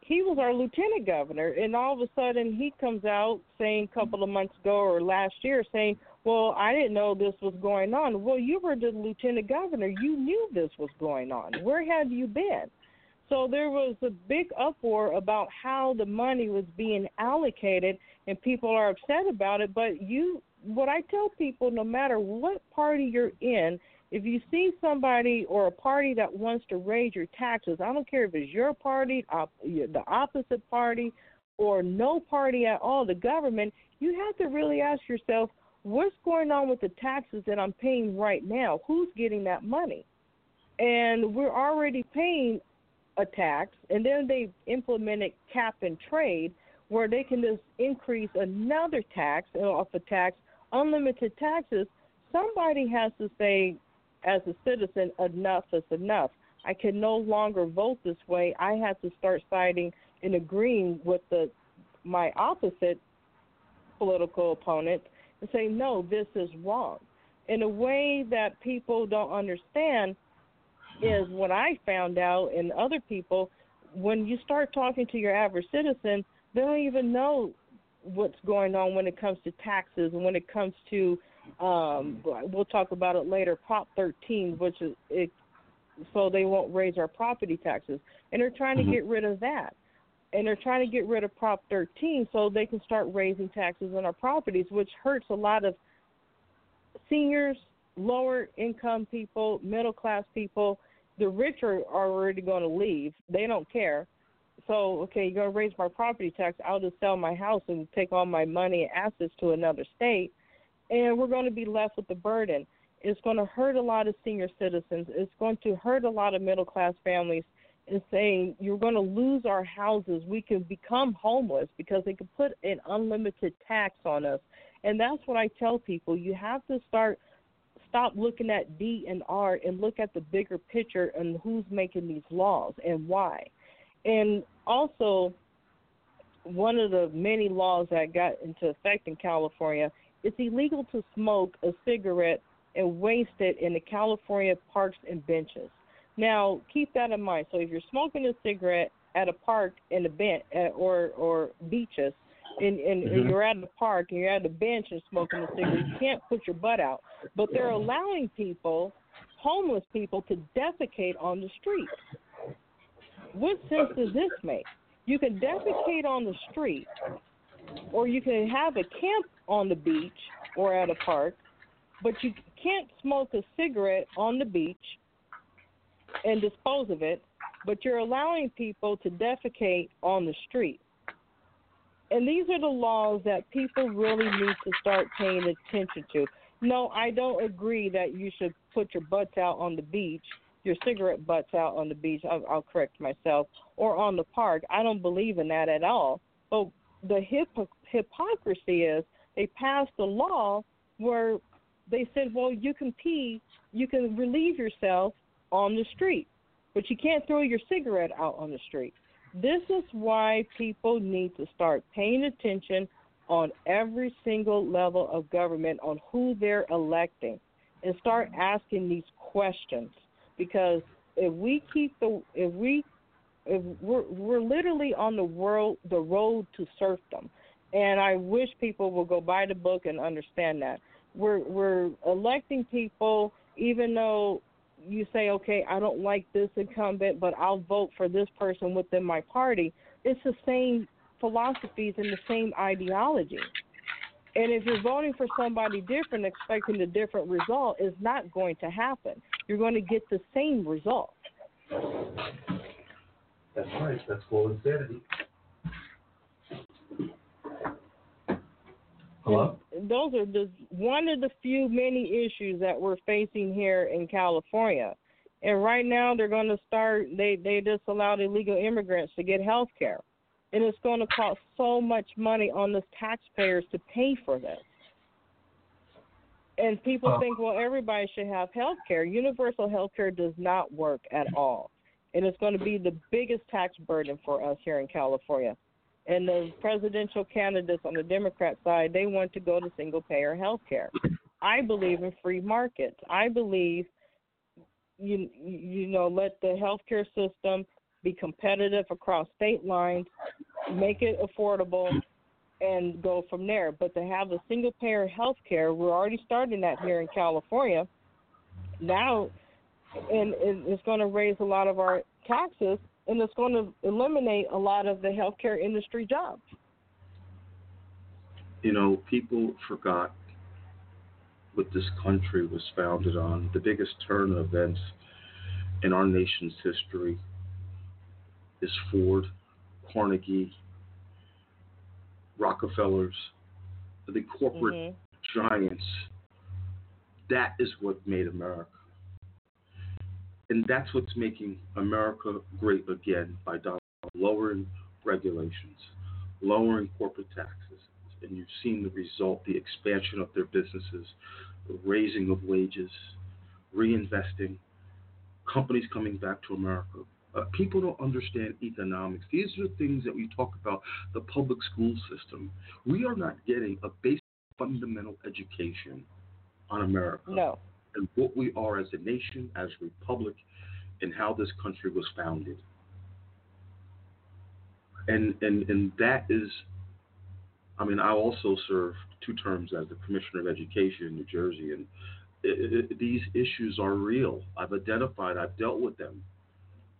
he was our lieutenant governor, and all of a sudden he comes out saying a couple of months ago or last year saying, "Well, I didn't know this was going on." Well, you were the lieutenant governor. You knew this was going on. Where had you been? So there was a big uproar about how the money was being allocated, and people are upset about it. But you, what I tell people, no matter what party you're in, if you see somebody or a party that wants to raise your taxes, I don't care if it's your party, op- the opposite party, or no party at all, the government, you have to really ask yourself, what's going on with the taxes that I'm paying right now? Who's getting that money? And we're already paying a tax, and then they implemented cap and trade, where they can just increase another tax off a tax, unlimited taxes. Somebody has to say, as a citizen, enough is enough. I can no longer vote this way. I have to start siding and agreeing with the my opposite political opponent and say, no, this is wrong. In a way that people don't understand is what I found out and other people, when you start talking to your average citizen, they don't even know what's going on when it comes to taxes and when it comes to um we'll talk about it later prop 13 which is it so they won't raise our property taxes and they're trying to mm-hmm. get rid of that and they're trying to get rid of prop 13 so they can start raising taxes on our properties which hurts a lot of seniors lower income people middle class people. The rich are already going to leave. They don't care. So okay you're going to raise my property tax. I'll just sell my house and take all my money and assets to another state and we're going to be left with the burden. It's going to hurt a lot of senior citizens. It's going to hurt a lot of middle class families in saying you're going to lose our houses. We can become homeless because they can put an unlimited tax on us. And that's what I tell people. You have to start stop looking at D and R and look at the bigger picture and who's making these laws and why. And also one of the many laws that got into effect in California it's illegal to smoke a cigarette and waste it in the California parks and benches. Now, keep that in mind. So, if you're smoking a cigarette at a park in the bench uh, or or beaches, and, and mm-hmm. you're at the park and you're at the bench and smoking a cigarette, you can't put your butt out. But they're allowing people, homeless people, to defecate on the street. What sense does this make? You can defecate on the street, or you can have a camp on the beach or at a park, but you can't smoke a cigarette on the beach and dispose of it, but you're allowing people to defecate on the street. And these are the laws that people really need to start paying attention to. No, I don't agree that you should put your butts out on the beach, your cigarette butts out on the beach. I'll, I'll correct myself, or on the park. I don't believe in that at all. But the hypocrisy is they passed a law where they said, well, you can pee, you can relieve yourself on the street, but you can't throw your cigarette out on the street. This is why people need to start paying attention on every single level of government on who they're electing and start asking these questions. Because if we keep the if we if we're we're literally on the world the road to serfdom. And I wish people will go buy the book and understand that. We're we're electing people even though you say, okay, I don't like this incumbent, but I'll vote for this person within my party. It's the same philosophies and the same ideology. And if you're voting for somebody different, expecting a different result, is not going to happen. You're going to get the same result. That's right. That's called insanity. Hello? Those are just one of the few many issues that we're facing here in California. And right now they're going to start they they just allowed illegal immigrants to get health care. And it's going to cost so much money on the taxpayers to pay for this. And people Uh. think, well, everybody should have health care. Universal health care does not work at all. And it's going to be the biggest tax burden for us here in California and the presidential candidates on the Democrat side, they want to go to single payer health care. I believe in free markets. I believe you you know let the healthcare system be competitive across state lines, make it affordable and go from there. But to have a single payer health care, we're already starting that here in California. Now and and it's going to raise a lot of our taxes and it's going to eliminate a lot of the healthcare industry jobs. You know, people forgot what this country was founded on. The biggest turn of events in our nation's history is Ford, Carnegie, Rockefellers, the corporate Mhm. giants. That is what made America. And that's what's making America great again by lowering regulations, lowering corporate taxes. And you've seen the result, the expansion of their businesses, the raising of wages, reinvesting, companies coming back to America. Uh, people don't understand economics. These are things that we talk about the public school system. We are not getting a basic fundamental education on America No. And what we are as a nation, as a republic, and how this country was founded. And and and that is, I mean, I also served two terms as the commissioner of education in New Jersey, and it, it, these issues are real. I've identified, I've dealt with them,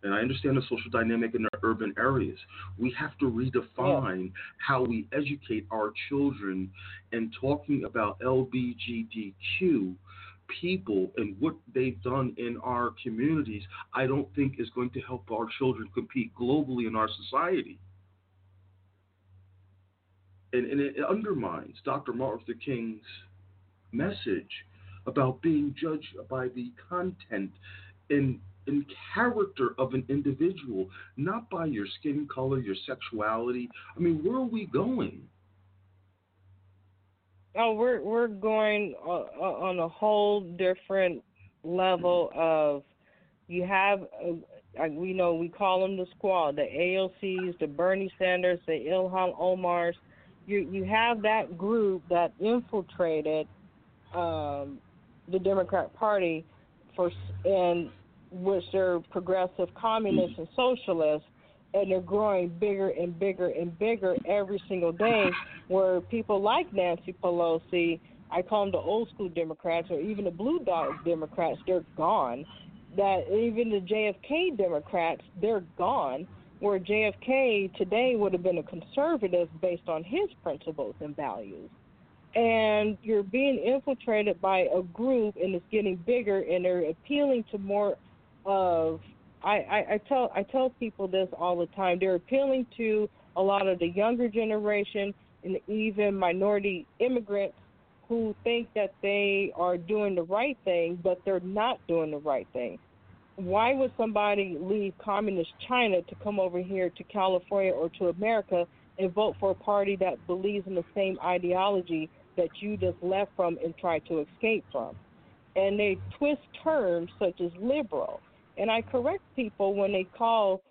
and I understand the social dynamic in the urban areas. We have to redefine how we educate our children, and talking about LBGTQ people and what they've done in our communities, I don't think is going to help our children compete globally in our society. And, and it undermines Dr. Martin Luther King's message about being judged by the content and, and character of an individual, not by your skin color, your sexuality. I mean, where are we going? Oh, we're we're going on, on a whole different level of. You have, uh, we know we call them the squad, the AOCs, the Bernie Sanders, the Ilhan Omars. You you have that group that infiltrated um, the Democrat Party for and which they're progressive communists and socialists and they're growing bigger and bigger and bigger every single day. Where people like Nancy Pelosi, I call them the old school Democrats, or even the blue dog Democrats, they're gone. That even the JFK Democrats, they're gone. Where JFK today would have been a conservative based on his principles and values. And you're being infiltrated by a group, and it's getting bigger, and they're appealing to more of I, I, I tell I tell people this all the time. They're appealing to a lot of the younger generation and even minority immigrants who think that they are doing the right thing, but they're not doing the right thing. Why would somebody leave communist China to come over here to California or to America and vote for a party that believes in the same ideology that you just left from and tried to escape from? And they twist terms such as liberal and I correct people when they call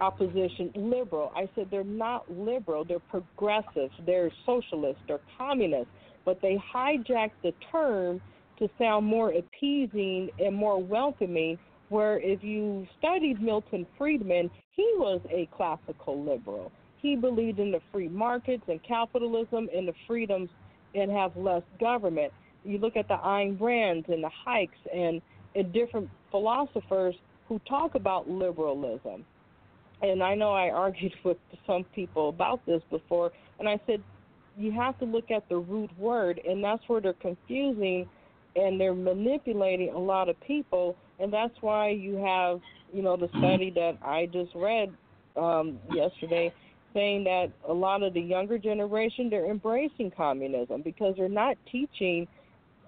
opposition liberal. I said they're not liberal, they're progressives, they're socialists, they're communists, but they hijack the term to sound more appeasing and more welcoming. Where if you studied Milton Friedman, he was a classical liberal. He believed in the free markets and capitalism and the freedoms and have less government. You look at the Ayn Rands and the Hayeks and and different philosophers who talk about liberalism. And I know I argued (laughs) with some people about this before, and I said you have to look at the root word, and that's where they're confusing and they're manipulating a lot of people, and that's why you have, you know, the study that I just read um, yesterday saying that a lot of the younger generation they're embracing communism because they're not teaching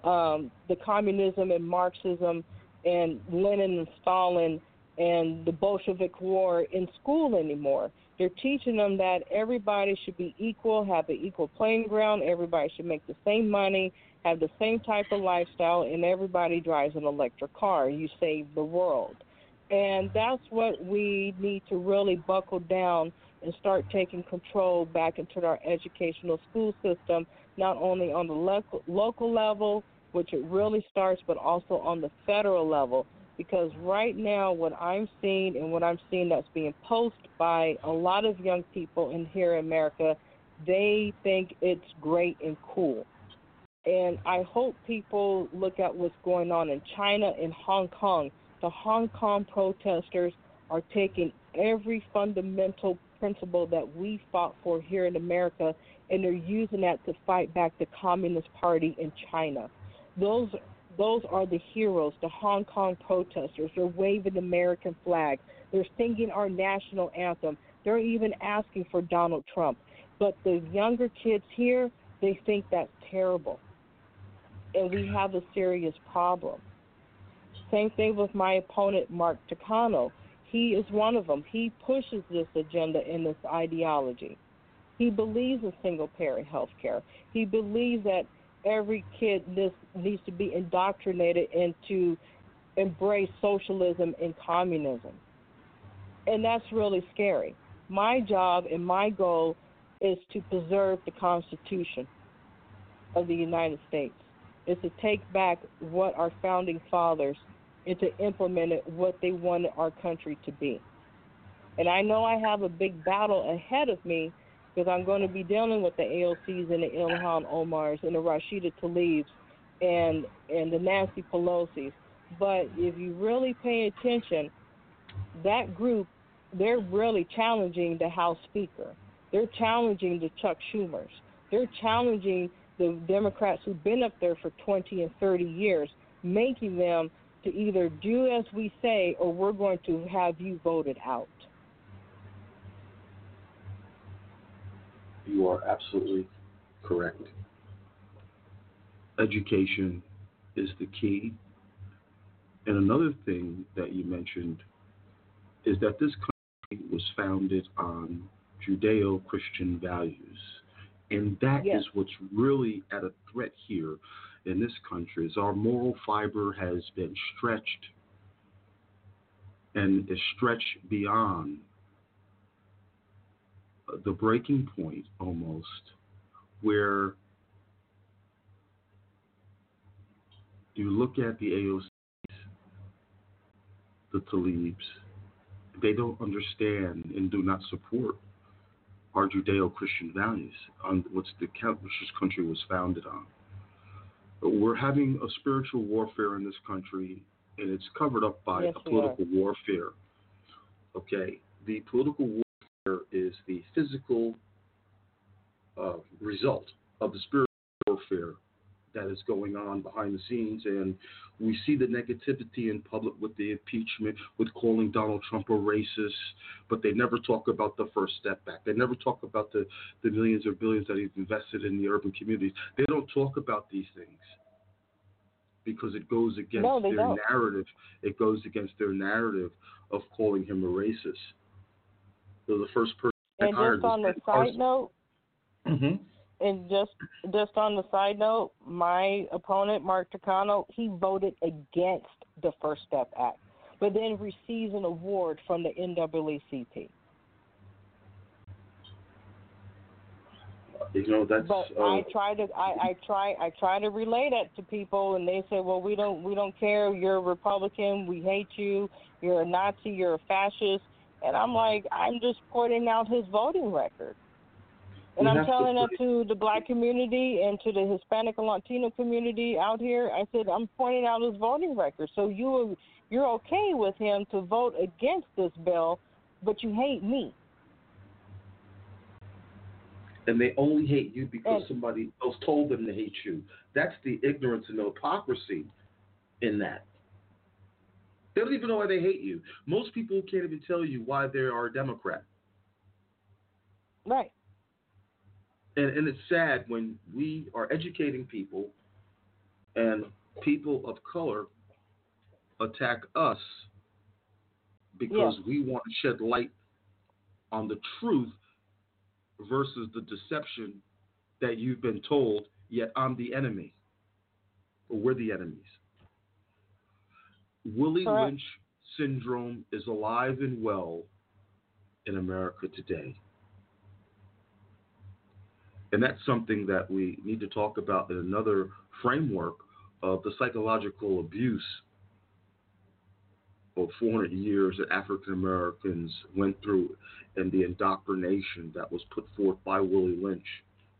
um, the communism and Marxism and Lenin and Stalin and the Bolshevik War in school anymore. They're teaching them that everybody should be equal, have an equal playing ground, everybody should make the same money, have the same type of lifestyle, and everybody drives an electric car. You save the world. And that's what we need to really buckle down and start taking control back into our educational school system, not only on the local, local level, which it really starts, but also on the federal level. Because right now, what I'm seeing and what I'm seeing that's being posted by a lot of young people in here in America, they think it's great and cool. And I hope people look at what's going on in China and Hong Kong. The Hong Kong protesters are taking every fundamental principle that we fought for here in America, and they're using that to fight back the Communist Party in China. Those those are the heroes, the Hong Kong protesters. They're waving the American flag. They're singing our national anthem. They're even asking for Donald Trump. But the younger kids here, they think that's terrible. And we have a serious problem. Same thing with my opponent, Mark Takano. He is one of them. He pushes this agenda and this ideology. He believes in single parent health care. He believes that every kid needs to be indoctrinated into embrace socialism and communism. And that's really scary. My job and my goal is to preserve the Constitution of the United States, is to take back what our founding fathers and to implement it what they wanted our country to be. And I know I have a big battle ahead of me because I'm going to be dealing with the AOCs and the Ilhan Omars and the Rashida Tlaibs and and the Nancy Pelosi's. But if you really pay attention, that group they're really challenging the House Speaker. They're challenging the Chuck Schumers. They're challenging the Democrats who've been up there for 20 and 30 years, making them to either do as we say or we're going to have you voted out. You are absolutely correct. Education is the key. And another thing that you mentioned is that this country was founded on Judeo Christian values. And that yes. is what's really at a threat here in this country is our moral fiber has been stretched and is stretched beyond the breaking point almost where you look at the AOCs, the Tlaibs, they don't understand and do not support our Judeo-Christian values on which the which this country was founded on. We're having a spiritual warfare in this country, and it's covered up by yes, a political warfare. Okay, the political warfare is the physical uh, result of the spiritual warfare that is going on behind the scenes, and we see the negativity in public with the impeachment, with calling Donald Trump a racist, but they never talk about the First Step Act. They never talk about the, the millions or billions that he's invested in the urban communities. They don't talk about these things because it goes against no, their don't. narrative. It goes against their narrative of calling him a racist. So the first person and just on the side note, Mm-hmm. and just just on the side note, my opponent Mark Takano, he voted against the First Step Act, but then receives an award from the NAACP. You know that's But uh, I try to I, I try I try to relay that to people, and they say, well, we don't we don't care. You're a Republican. We hate you. You're a Nazi. You're a fascist. And I'm like, I'm just pointing out his voting record. And I'm to telling that to the black community and to the Hispanic and Latino community out here. I said I'm pointing out his voting record, so you you're okay with him to vote against this bill, but you hate me. and they only hate you because And- somebody else told them to hate you. That's the ignorance and the hypocrisy in that. They don't even know why they hate you. Most people can't even tell you why they are a Democrat. Right. And, and it's sad when we are educating people and people of color attack us because we want to shed light on the truth versus the deception that you've been told, yet I'm the enemy. Or we're the enemies. Willie Correct. Lynch syndrome is alive and well in America today. And that's something that we need to talk about in another framework of the psychological abuse of 400 years that African Americans went through and the indoctrination that was put forth by Willie Lynch,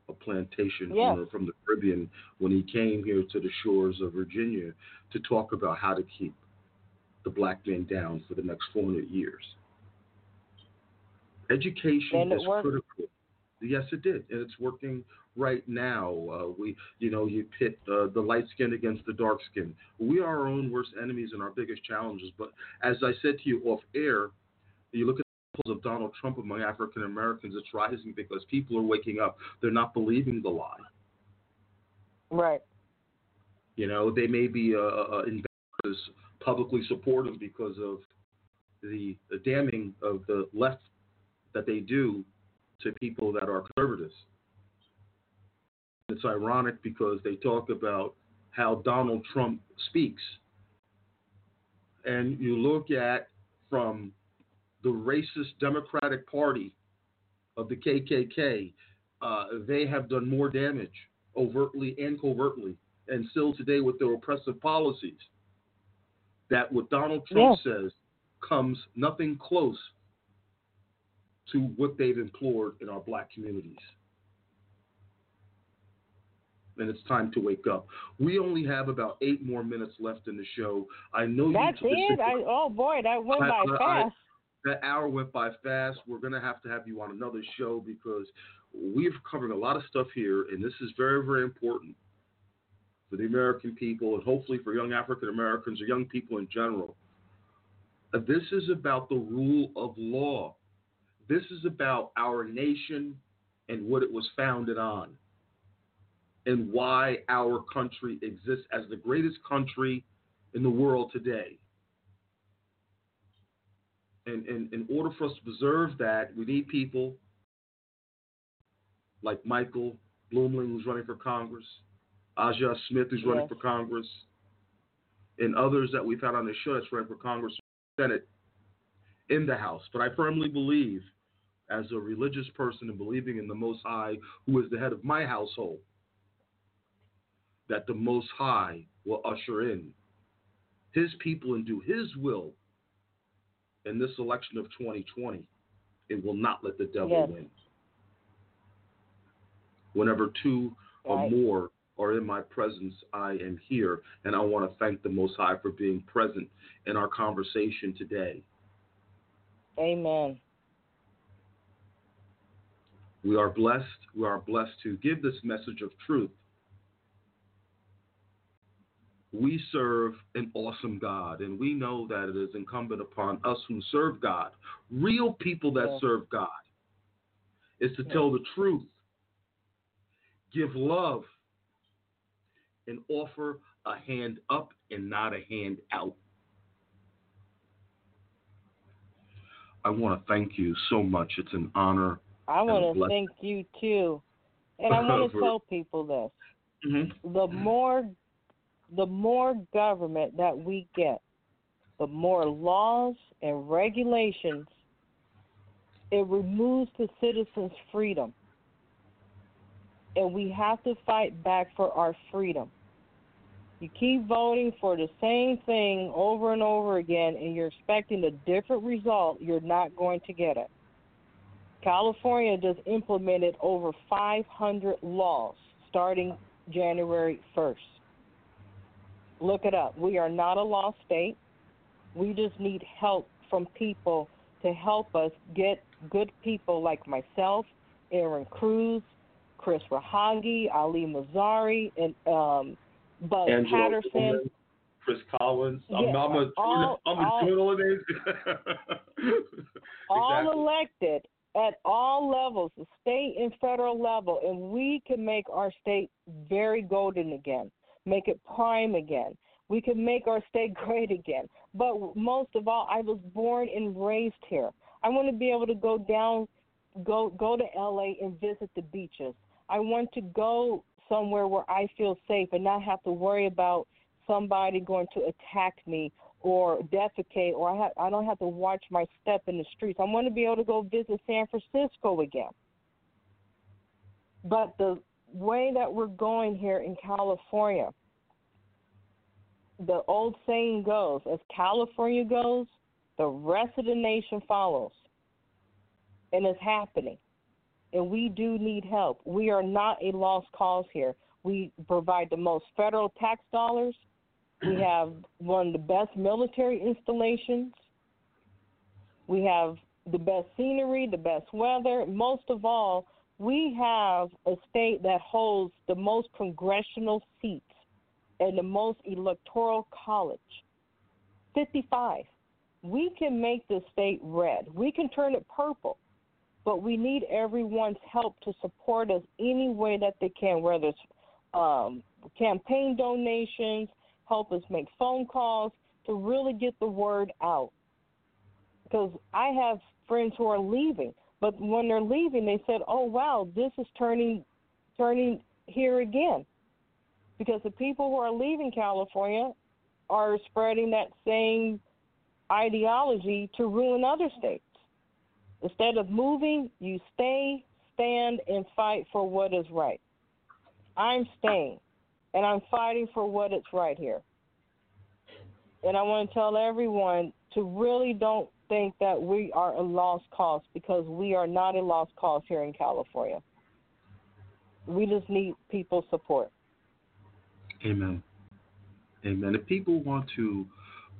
a plantation Yes. owner from the Caribbean, when he came here to the shores of Virginia to talk about how to keep the black man down for the next 400 years. Education is worked. critical. Yes, it did, and it's working right now. Uh, we, you know, you pit uh, the light skin against the dark skin. We are our own worst enemies and our biggest challenges. But as I said to you off air, you look at the polls of Donald Trump among African Americans, it's rising because people are waking up. They're not believing the lie. Right. You know, they may be uh, uh, investors publicly support him because of the, the damning of the left that they do to people that are conservatives. It's ironic because they talk about how Donald Trump speaks. And you look at from the racist Democratic Party of the KKK, uh, they have done more damage overtly and covertly, and still today with their oppressive policies. That what Donald Trump says comes nothing close to what they've implored in our black communities. And it's time to wake up. We only have about eight more minutes left in the show. I know That's you. it. I, oh boy, that went I- by I- I- fast. that hour went by fast. We're going to have to have you on another show because we've covered a lot of stuff here, and this is very, very important for the American people and hopefully for young African Americans or young people in general. Uh, This is about the rule of law. This is about our nation and what it was founded on, and why our country exists as the greatest country in the world today. And, and in order for us to preserve that, we need people like Michael Bluemling, who's running for Congress, Aja Smith, who's running for Congress, and others that we've had on the show that's running for Congress, Senate, in the House. But I firmly believe, as a religious person and believing in the Most High, who is the head of my household, that the Most High will usher in His people and do His will in this election of 2020. It will not let the devil Yes. win. Whenever two or more are in my presence, I am here. And I want to thank the Most High for being present in our conversation today. Amen. We are blessed. We are blessed to give this message of truth. We serve an awesome God, and we know that it is incumbent upon us who serve God, real people that Yeah. serve God, is to tell the truth, give love, and offer a hand up and not a hand out. I want to thank you so much. It's an honor. I want to thank you too, and I want to (laughs) tell people this: Mm-hmm. the more, the more government that we get, the more laws and regulations. It removes the citizens' freedom, and we have to fight back for our freedom. You keep voting for the same thing over and over again, and you're expecting a different result. You're not going to get it. California just implemented over 500 laws starting January 1st. Look it up. We are not a law state. We just need help from people to help us get good people like myself, Erin Cruz, Chris Rahagi, Ali Mazari, and um, Buzz Angelo Patterson. Tillman, Chris Collins. I'm, Yeah, I'm a, all- (laughs) I'm all- a journalist. (laughs) all Exactly. elected at all levels, the state and federal level, and we can make our state very golden again, make it prime again. We can make our state (laughs) great again. But most of all, I was born and raised here. I want to be able to go down, go go to LA and visit the beaches. I want to go somewhere where I feel safe and not have to worry about somebody going to attack me or defecate or I, ha- I don't have to watch my step in the streets. I want to be able to go visit San Francisco again. But the way that we're going here in California, the old saying goes, as California goes, the rest of the nation follows. And it's happening. And we do need help. We are not a lost cause here. We provide the most federal tax dollars. We (clears throat) have one of the best military installations. We have the best scenery, the best weather. Most of all, we have a state that holds the most congressional seats and the most electoral college 55. We can make the state red, we can turn it purple, but we need everyone's help to support us any way that they can, whether it's um, campaign donations, help us make phone calls to really get the word out. Because I have friends who are leaving, but when they're leaving, they said, "Oh wow, this is turning, turning here again," because the people who are leaving California are spreading that same ideology to ruin other states. Instead of moving, you stay, stand, and fight for what is right. I'm staying, and I'm fighting for what is right here. And I want to tell everyone to really don't think that we are a lost cause because we are not a lost cause here in California. We just need people's support. Amen. Amen. If people want to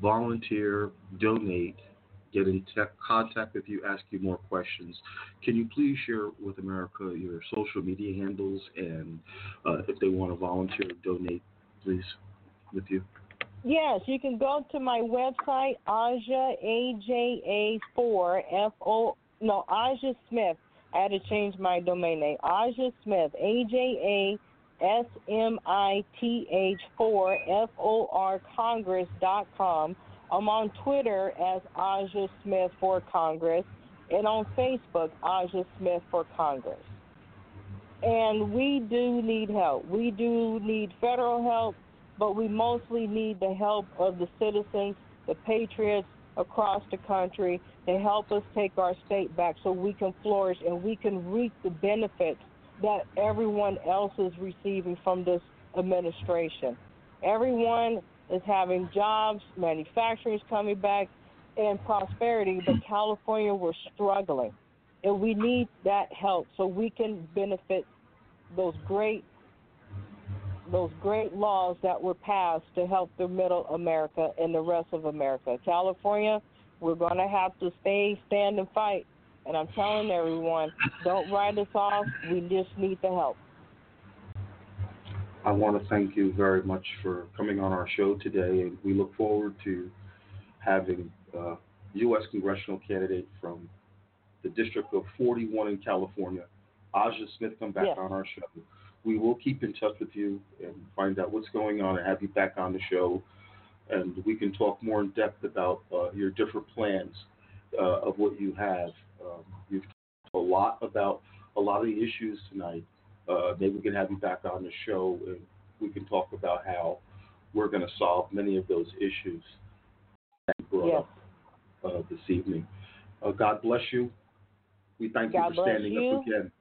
volunteer, donate, get in tech contact with you, ask you more questions, can you please share with America your social media handles and uh, if they want to volunteer donate, please, with you? Yes, you can go to my website, Aja A J A four F O no Aja Smith. I had to change my domain name. Aja Smith A J A S M I T H four F O R Congress dot com. I'm on Twitter as Aja Smith for Congress and on Facebook Aja Smith for Congress. And we do need help. We do need federal help but we mostly need the help of the citizens, the patriots across the country to help us take our state back so we can flourish and we can reap the benefits that everyone else is receiving from this administration. Everyone is having jobs, manufacturing is coming back, and prosperity, but California, we're struggling. And we need that help so we can benefit those great those great laws that were passed to help the middle America and the rest of America. California, we're going to have to stay, stand, and fight. And I'm telling everyone, don't write us off. We just need the help. I want to thank you very much for coming on our show today, and we look forward to having uh, U.S. congressional candidate from the District of 41 in California, Aja Smith, come back Yes. on our show. We will keep in touch with you and find out what's going on and have you back on the show, and we can talk more in depth about uh, your different plans uh, of what you have. Um, you've talked a lot about a lot of the issues tonight uh, maybe we can have you back on the show and we can talk about how we're going to solve many of those issues that you brought Yes. up uh, this evening. Uh, God bless you. We thank God you for standing you. up again.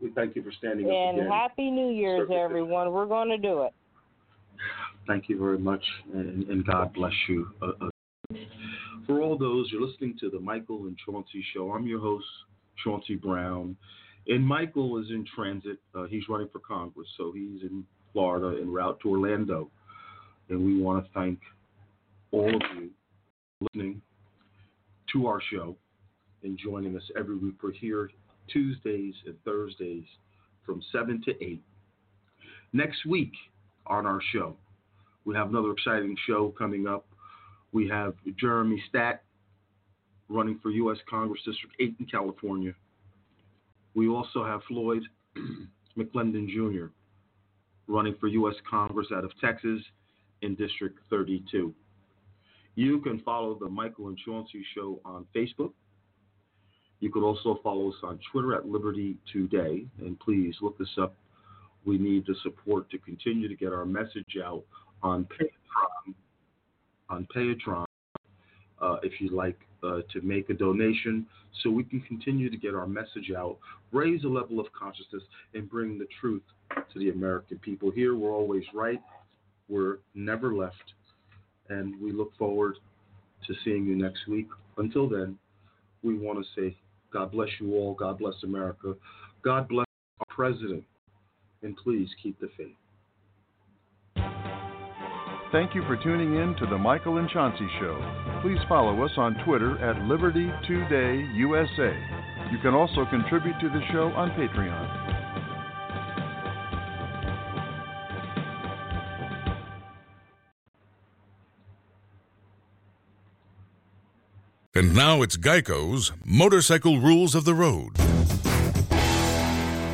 We thank you for standing up again. And. Happy New Year's, Service. everyone. We're going to do it. Thank you very much, and, and God bless you. Uh, uh, for all those, you're listening to the Michael and Chauncey Show. I'm your host, Chauncey Brown. And Michael is in transit. Uh, he's running for Congress, so he's in Florida en route to Orlando. And we want to thank all of you listening to our show and joining us every week. We're here Tuesdays and Thursdays from 7 to 8. Next week on our show, we have another exciting show coming up. We have Jeremy Stack running for U.S. Congress District 8 in California. We also have Floyd (clears throat) McClendon Jr. running for U.S. Congress out of Texas in District 32. You can follow the Michael and Chauncey Show on Facebook. You could also follow us on Twitter at Liberty Today, and please look us up. We need the support to continue to get our message out on Patreon. On Patreon, uh, if you'd like uh, to make a donation, so we can continue to get our message out, raise a level of consciousness, and bring the truth to the American people. Here, we're always right. We're never left and we look forward to seeing you next week. Until then, we want to say God bless you all. God bless America. God bless our president. And please keep the faith. Thank you for tuning in to the Michael and Chauncey Show. Please follow us on Twitter at Liberty Today USA. You can also contribute to the show on Patreon. And now it's Geico's Motorcycle Rules of the Road.